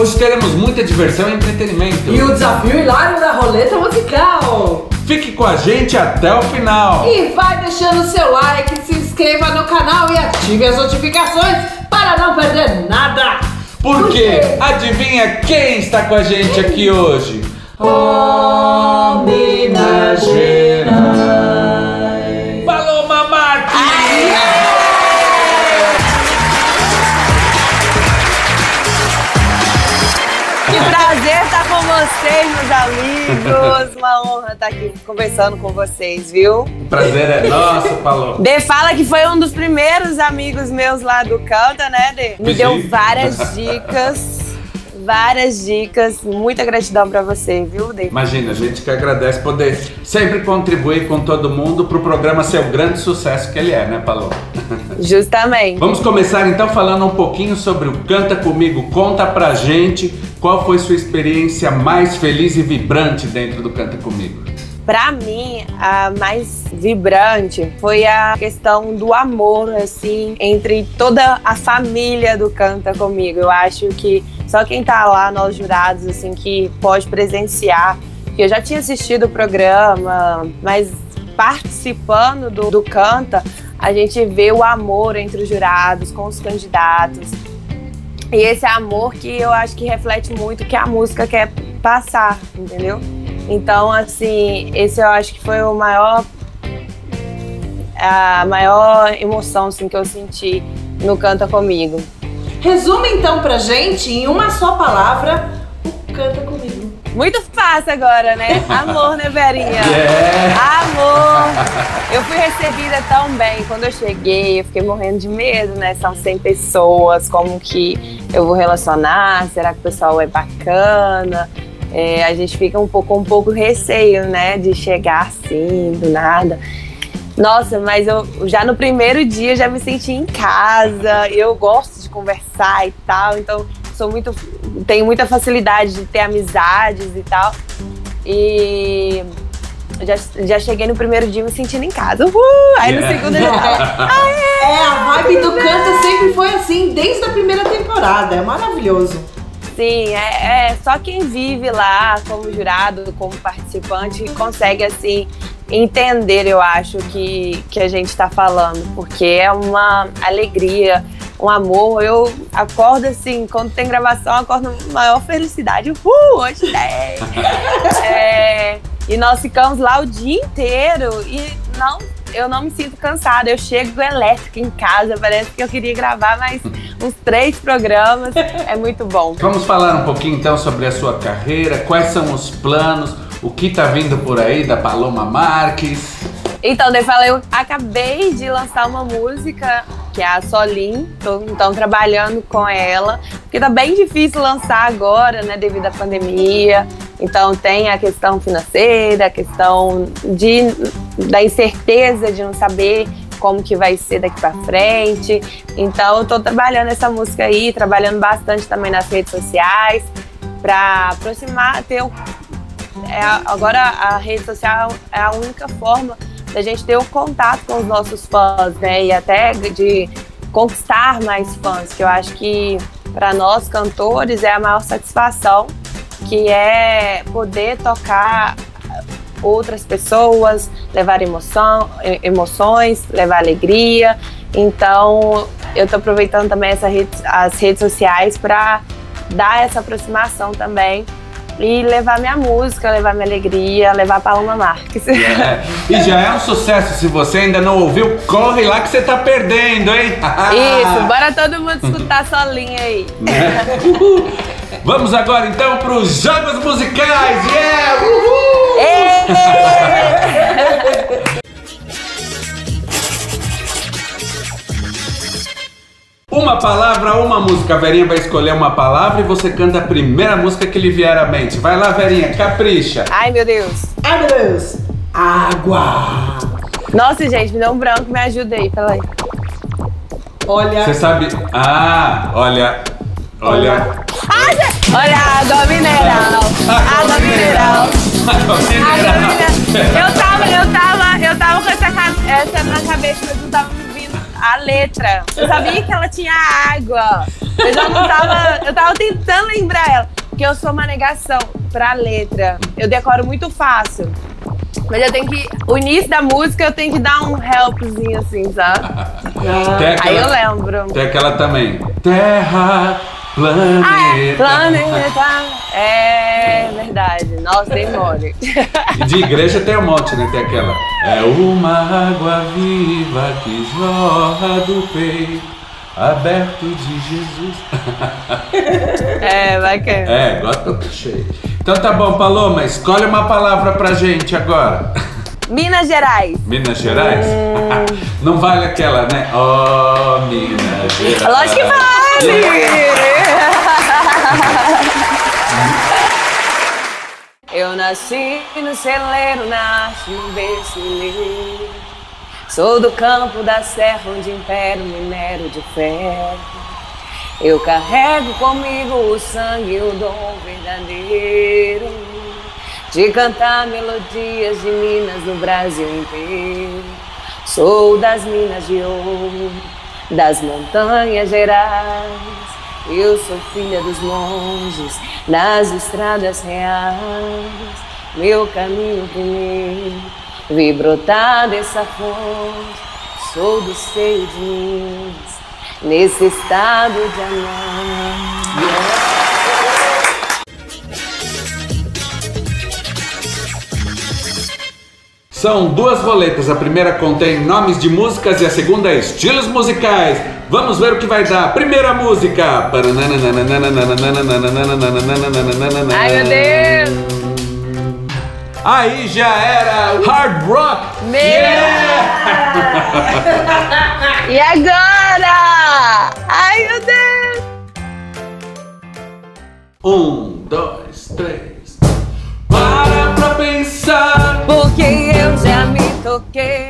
Hoje teremos muita diversão e entretenimento. E o desafio hilário da roleta musical. Fique com a gente até o final. E vai deixando seu like, se inscreva no canal e ative as notificações para não perder nada. Porque adivinha quem está com a gente aqui hoje? Oh, amigos. Uma honra estar aqui conversando com vocês, viu? O prazer é nosso, Paloma. Dê fala que foi um dos primeiros amigos meus lá do Canta, né, Dê? Me deu várias dicas. Várias dicas, muita gratidão pra você, viu, Dê? Imagina, a gente que agradece poder sempre contribuir com todo mundo pro programa ser o grande sucesso que ele é, né, Paloma? Justamente. Vamos começar então falando um pouquinho sobre o Canta Comigo. Conta pra gente qual foi sua experiência mais feliz e vibrante dentro do Canta Comigo. Pra mim, a mais vibrante foi a questão do amor, assim, entre toda a família do Canta Comigo. Eu acho que só quem tá lá, nós jurados, assim, que pode presenciar. Porque eu já tinha assistido o programa, mas participando do, do Canta, a gente vê o amor entre os jurados, com os candidatos. E esse amor que eu acho que reflete muito o que a música quer passar, entendeu? Então, assim, esse eu acho que foi o maior a maior emoção assim, que eu senti no Canta Comigo. Resume então pra gente, em uma só palavra, o Canta Comigo. Muito fácil agora, né? Amor, né, Verinha? Yeah. Amor! Eu fui recebida tão bem. Quando eu cheguei, eu fiquei morrendo de medo, né? São 100 pessoas, como que eu vou relacionar? Será que o pessoal é bacana? É, a gente fica um pouco, um pouco receio, né? De chegar assim, do nada. Nossa, mas eu já no primeiro dia já me senti em casa. Eu gosto de conversar e tal, então sou muito tenho muita facilidade de ter amizades e tal. E já, já cheguei no primeiro dia me sentindo em casa. Uhul! Aí no Yeah. segundo eu já tava. É, a vibe do Canta sempre foi assim, desde a primeira temporada. É maravilhoso. Sim, é, é só quem vive lá como jurado, como participante, consegue assim entender, eu acho, que, que a gente está falando, porque é uma alegria, um amor. Eu acordo assim, quando tem gravação, eu acordo com maior felicidade. Uhul, hoje tem! É, e nós ficamos lá o dia inteiro e não, eu não me sinto cansada. Eu chego elétrica em casa, parece que eu queria gravar mais uns três programas. É muito bom. Vamos falar um pouquinho então sobre a sua carreira, quais são os planos, o que tá vindo por aí da Paloma Marques. Então, daí falei, eu acabei de lançar uma música, que é a Solim, tô então trabalhando com ela, porque tá bem difícil lançar agora, né, devido à pandemia. Então tem a questão financeira, a questão de, da incerteza de não saber como que vai ser daqui para frente. Então eu tô trabalhando essa música aí, trabalhando bastante também nas redes sociais para aproximar, ter é, agora a rede social é a única forma da gente ter o contato com os nossos fãs, né? E até de conquistar mais fãs, que eu acho que para nós cantores é a maior satisfação, que é poder tocar outras pessoas, levar emoção, emoções, levar alegria. Então, eu estou aproveitando também essa rede- as redes sociais para dar essa aproximação também e levar minha música, levar minha alegria, levar a Paloma Marques. É, e já é um sucesso, se você ainda não ouviu, corre lá que você tá perdendo, hein? Isso, bora todo mundo escutar solinha aí. Né? Vamos agora então para os jogos musicais. Yeah! Uhul! Uma palavra, uma música. A Verinha vai escolher uma palavra e você canta a primeira música que lhe vier à mente. Vai lá, Verinha, capricha. Ai, meu Deus. Ai, meu Deus. Água. Nossa, gente, me deu um branco, me ajuda aí, peraí. Olha. Você sabe. Ah, olha. Olha. Gente, olha, água mineral, água mineral. Água mineral. Eu tava, eu tava, eu tava com essa, essa na cabeça, mas não tava a letra. Eu sabia que ela tinha água. Eu já não tava. Eu tava tentando lembrar ela. Porque eu sou uma negação pra letra. Eu decoro muito fácil. Mas eu tenho que. O início da música eu tenho que dar um helpzinho assim, sabe? Aí aquela, eu lembro. tem aquela também. Terra, planeta. Ah, é, planeta. É. Nossa, mole. E de igreja tem um monte, né? Tem aquela. É uma água viva que jorra do peito aberto de Jesus. É, bacana. É, gosto do cheio. Então tá bom, Paloma, escolhe uma palavra pra gente agora. Minas Gerais. Minas Gerais? Hum. Não vale aquela, né? Oh, Minas Gerais. Lógico que vale! Eu nasci no celeiro, no berço Sou do campo da serra onde impera o minério de ferro. Eu carrego comigo o sangue, o dom verdadeiro de cantar melodias de Minas no Brasil inteiro. Sou das Minas de ouro, das montanhas gerais. Eu sou filha dos monges, nas estradas reais. Meu caminho primeiro, vi brotar dessa fonte. Sou do seio de Minas, nesse estado de amar. São duas roletas. A primeira contém nomes de músicas e a segunda estilos musicais. Vamos ver o que vai dar. Primeira música. Ai, meu Deus! Aí já era hard rock. Meu! Yeah! E agora? Ai, meu Deus! Um, dois, três. Já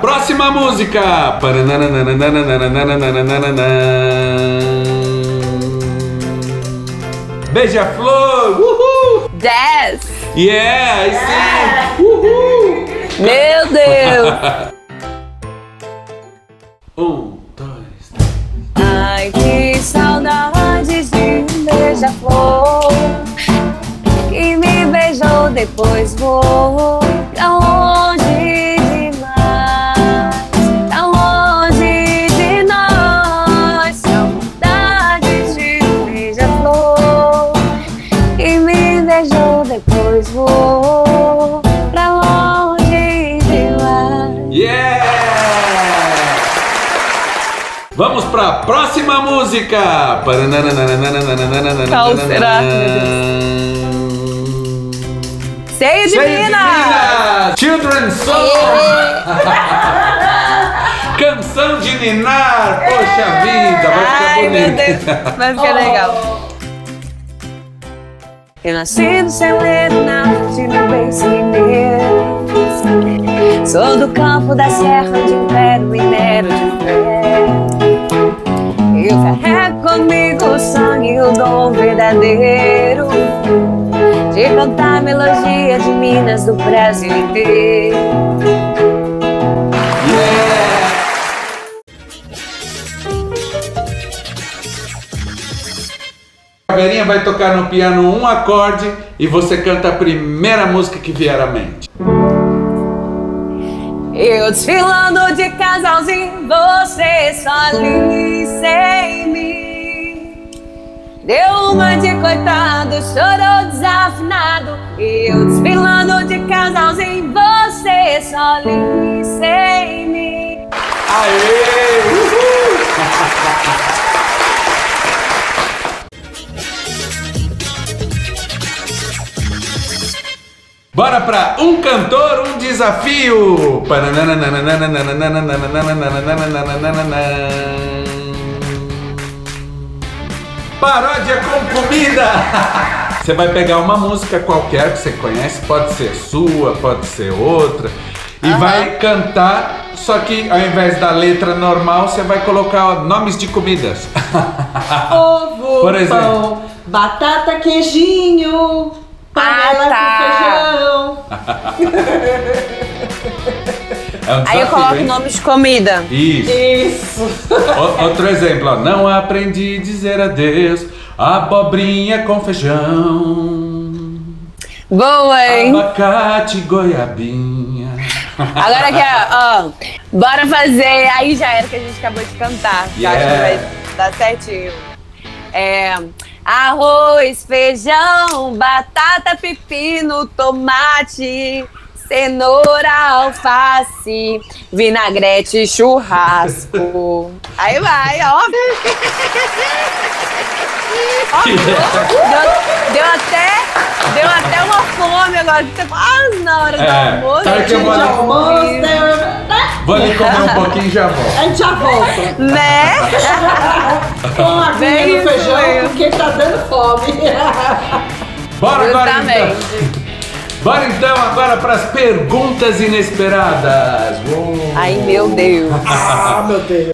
próxima música. Beija-flor! Uhul! Dez! Yeah! Aí! Uhul! Meu Deus! Um, dois, três. Ai, que saudade de beija-flor Que me beijou, depois voou música! Qual será, de de Minas! Children's Song! Canção de Ninar! Poxa vida, vai ficar Ai, meu bonito. Deus, vai ficar legal. Eu nasci no celeiro, no berço mineiro. Sou do campo da serra onde impera o minério de. Carrego comigo o sangue o dom verdadeiro de cantar melodia de Minas do Brasil inteiro. A Verinha vai tocar no piano um acorde e você canta a primeira música que vier à mente. Eu desfilando de casalzinho, você só ali sem mim. Deu uma de coitado, chorou desafinado. Eu desfilando de casalzinho, você só ali sem mim. Aê! Bora pra um cantor, um desafio. Paródia com comida. Você vai pegar uma música qualquer que você conhece, pode ser sua, pode ser outra, e Aham. vai cantar. Só que ao invés da letra normal, você vai colocar nomes de comidas. Ovo, Por exemplo. pão, batata, queijinho, panela Ah, tá. com feijão. É um Aí eu coloco hein? nomes de comida. Isso. Isso. O- Outro exemplo, ó. Não aprendi a dizer adeus. Abobrinha com feijão. Boa, hein? Abacate, goiabinha. Agora aqui, ó, ó, bora fazer. Aí já era que a gente acabou de cantar. eu acho que Yeah. vai dar certinho. É. Arroz, feijão, batata, pepino, tomate, cenoura, alface, vinagrete, churrasco. Aí vai, ó. Ó, deu, deu até, deu até uma fome agora, tá quase na hora do É, almoço. sabe que eu vou almoço, né? Vou ali comer um pouquinho e já volto. A gente já volta Né? com a Bem no feijão, mesmo. porque tá dando fome. Bora agora então. Bora então agora para as perguntas inesperadas. Uou. Ai, meu Deus. ah, meu Deus.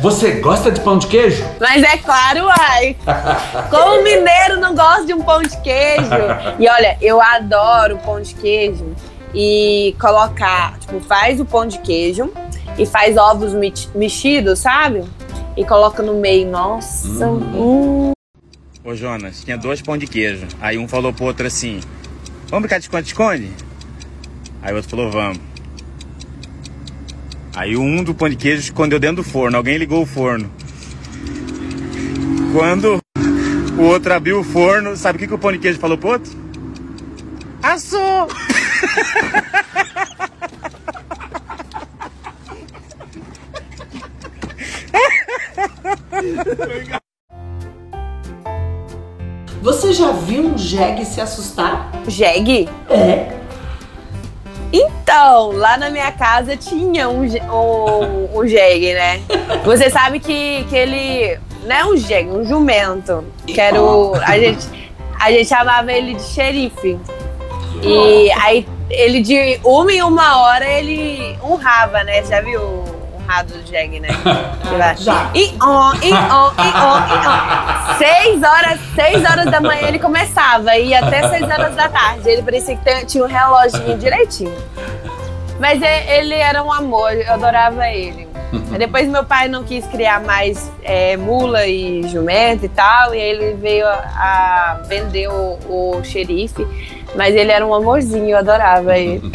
Você gosta de pão de queijo? Mas é claro, ai. Como mineiro não gosta de um pão de queijo. E olha, eu adoro pão de queijo. E colocar, tipo, faz o pão de queijo e faz ovos mexidos, sabe? E coloca no meio. Nossa. hum. Ô Jonas, tinha dois pão de queijo. Aí um falou pro outro assim: Vamos brincar de esconde-esconde? Aí o outro falou: Vamos. Aí um do pão de queijo escondeu dentro do forno. Alguém ligou o forno. Quando o outro abriu o forno, sabe o que, que o pão de queijo falou pro outro? Assou! Você já viu um jegue se assustar? Jegue? É. Então, lá na minha casa tinha um, um, um jegue, né? Você sabe que, que ele. Não é um jegue, um jumento. Que era o. A gente, a gente chamava ele de xerife. E aí, ele de uma em uma hora, ele honrava, né? Já viu o honrado do jegue, né? Já. E on, e on, e on, e on. Seis horas, seis horas da manhã ele começava e até seis horas da tarde. Ele parecia que tinha um reloginho direitinho. Mas ele era um amor, eu adorava ele. Aí Depois meu pai não quis criar mais é, mula e jumento e tal, e aí ele veio a, a vender o, o xerife. Mas ele era um amorzinho, eu adorava ele.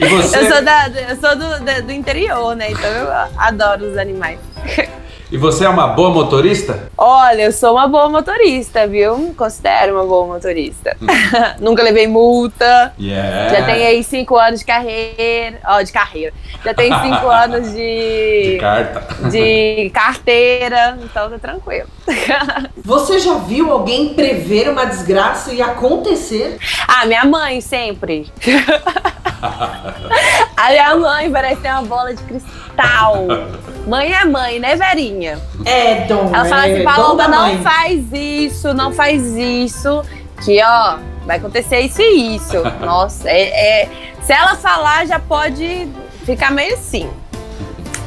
E você, Eu sou, da, eu sou do, do interior, né? Então eu adoro os animais. e você é uma boa motorista? Olha, eu sou uma boa motorista, viu? Me Considero uma boa motorista. Nunca levei multa. Yeah. Já tem aí cinco anos de carreira. Ó, de carreira. Já tem cinco anos De de, carta. de carteira. Então tá tranquilo. Você já viu alguém prever uma desgraça e acontecer? Ah, minha mãe sempre. A minha mãe parece ter uma bola de cristal. Mãe é mãe, né, Verinha? É, Dom. Ela fala é, assim, Paloma, não mãe. faz isso, não faz isso, que ó, vai acontecer isso e isso. Nossa, é, é- se ela falar, já pode ficar meio assim.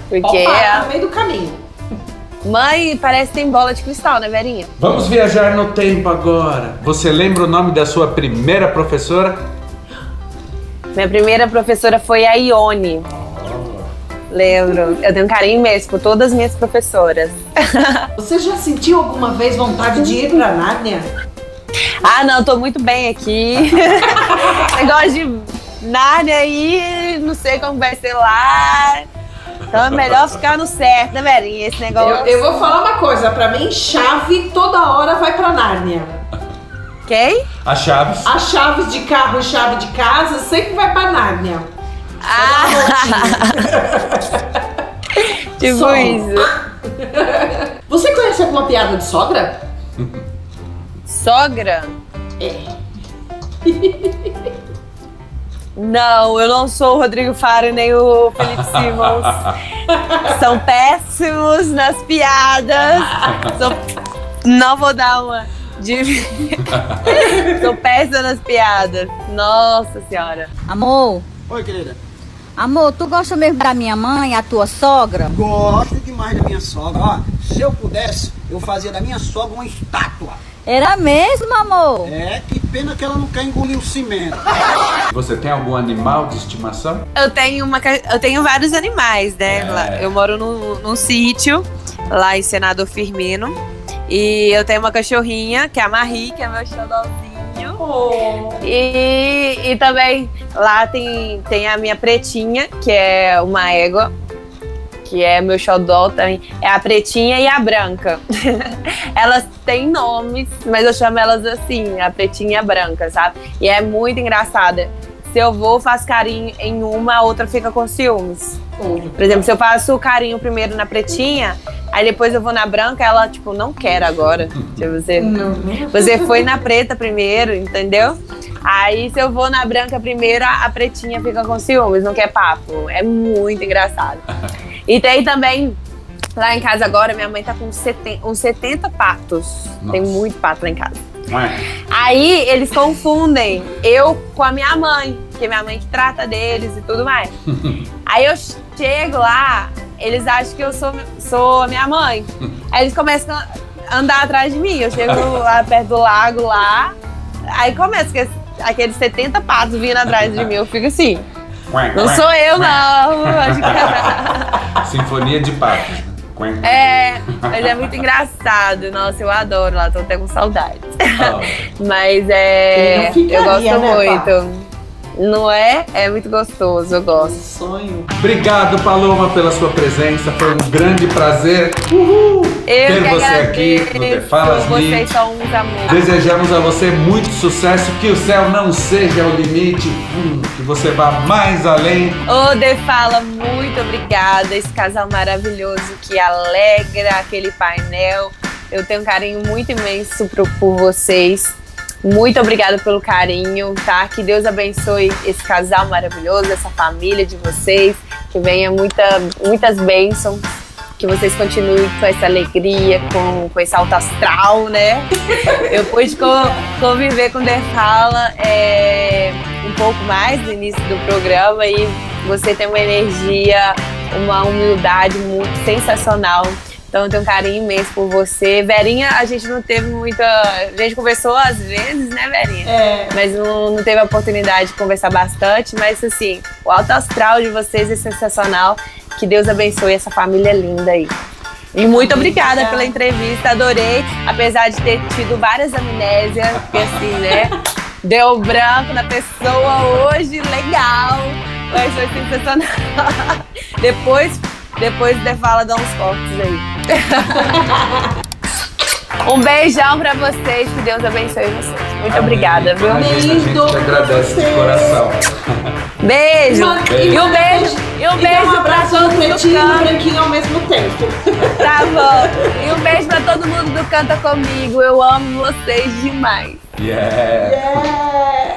Porque Pode parar a no meio do caminho. mãe parece que tem bola de cristal, né, Verinha? Vamos viajar no tempo agora. Você lembra o nome da sua primeira professora? Minha primeira professora foi a Ione. Lembro. Eu tenho um carinho imenso por todas as minhas professoras. Você já sentiu alguma vez vontade de ir pra Nárnia? Ah, não, tô muito bem aqui. Negócio de Nárnia aí, não sei como vai ser lá. Então é melhor ficar no certo, né, Verinha? Esse negócio. Eu, eu vou falar uma coisa, pra mim, chave toda hora vai pra Nárnia. Quem? A Chaves. As chaves de carro e chave de casa sempre vai pra Nárnia. Ah, tipo Só. isso. Você conhece alguma piada de sogra? Sogra? Não, eu não sou o Rodrigo Faro nem o Felipe Simons. São péssimos nas piadas. Sou- Não vou dar uma. De... Sou péssima nas piadas. Nossa senhora. Amor, Oi, querida. amor, tu gosta mesmo da minha mãe, a tua sogra? Gosto demais da minha sogra. Ó, se eu pudesse, eu fazia da minha sogra uma estátua. Era mesmo, amor? É, que pena que ela não quer engolir o cimento. Você tem algum animal de estimação? Eu tenho uma, eu tenho vários animais, né? É. Eu moro num, num sítio lá em Senador Firmino. E eu tenho uma cachorrinha, que é a Marie, que é meu xodózinho. E, e também lá tem, tem a minha pretinha, que é uma égua, que é meu xodó também. É a pretinha e a branca. elas têm nomes, mas eu chamo elas assim, a pretinha e a branca, sabe? E é muito engraçada. Se eu vou, faço carinho em uma, a outra fica com ciúmes. Por exemplo, se eu faço o carinho primeiro na pretinha, aí depois eu vou na branca, ela, tipo, não quer agora. Tipo, você, você foi na preta primeiro, entendeu? Aí se eu vou na branca primeiro, a, pretinha fica com ciúmes, não quer papo. É muito engraçado. E tem também, lá em casa agora, minha mãe tá com 70, uns 70 patos. Tem Nossa. muito pato lá em casa. Aí eles confundem eu com a minha mãe, que é minha mãe que trata deles e tudo mais. Aí eu chego lá, eles acham que eu sou, sou a minha mãe. Aí eles começam a andar atrás de mim. Eu chego lá perto do lago lá, aí começa que aqueles 70 patos vindo atrás de mim. Eu fico assim, não sou eu não. Que- Sinfonia de patos. Né? Ué. É, mas é muito engraçado. Nossa, eu adoro lá, tô até com saudade. Ah, Mas é. Eu gosto né, muito. Não é? É muito gostoso, eu gosto. Sonho. Obrigado, Paloma, pela sua presença. Foi um grande prazer Uhul! Eu ter você agradeço. aqui no The Falas. Vocês são uns amores. Desejamos a você muito sucesso, que o céu não seja o limite, hum, que você vá mais além. Ô, De Fala, muito obrigada. Esse casal maravilhoso que alegra aquele painel. Eu tenho um carinho muito imenso por vocês. Muito obrigada pelo carinho, tá? Que Deus abençoe esse casal maravilhoso, essa família de vocês. Que venha muita, muitas bênçãos. Que vocês continuem com essa alegria, com, com esse alto astral, né? Eu pude co- conviver com o De Fala é, um pouco mais no início do programa e você tem uma energia, uma humildade muito sensacional. Então eu tenho um carinho imenso por você. Verinha, a gente não teve muita. A gente conversou às vezes, né, Verinha? É. Mas não, não teve a oportunidade de conversar bastante. Mas assim, o alto astral de vocês é sensacional. Que Deus abençoe essa família linda aí. E muito obrigada pela entrevista, adorei. Apesar de ter tido várias amnésias, porque assim, né? Deu branco na pessoa hoje, legal. Mas foi sensacional. Depois, depois de fala, dá uns cortes aí. Um beijão pra vocês, que Deus abençoe vocês. Muito obrigada, viu? A gente, a gente Beijo te agradece de coração. Beijo! E um beijo, e um E beijo um pra abraço do pretinho e branquinho ao mesmo tempo. Tá bom. E um beijo pra todo mundo do Canta Comigo. Eu amo vocês demais. Yeah. Yeah.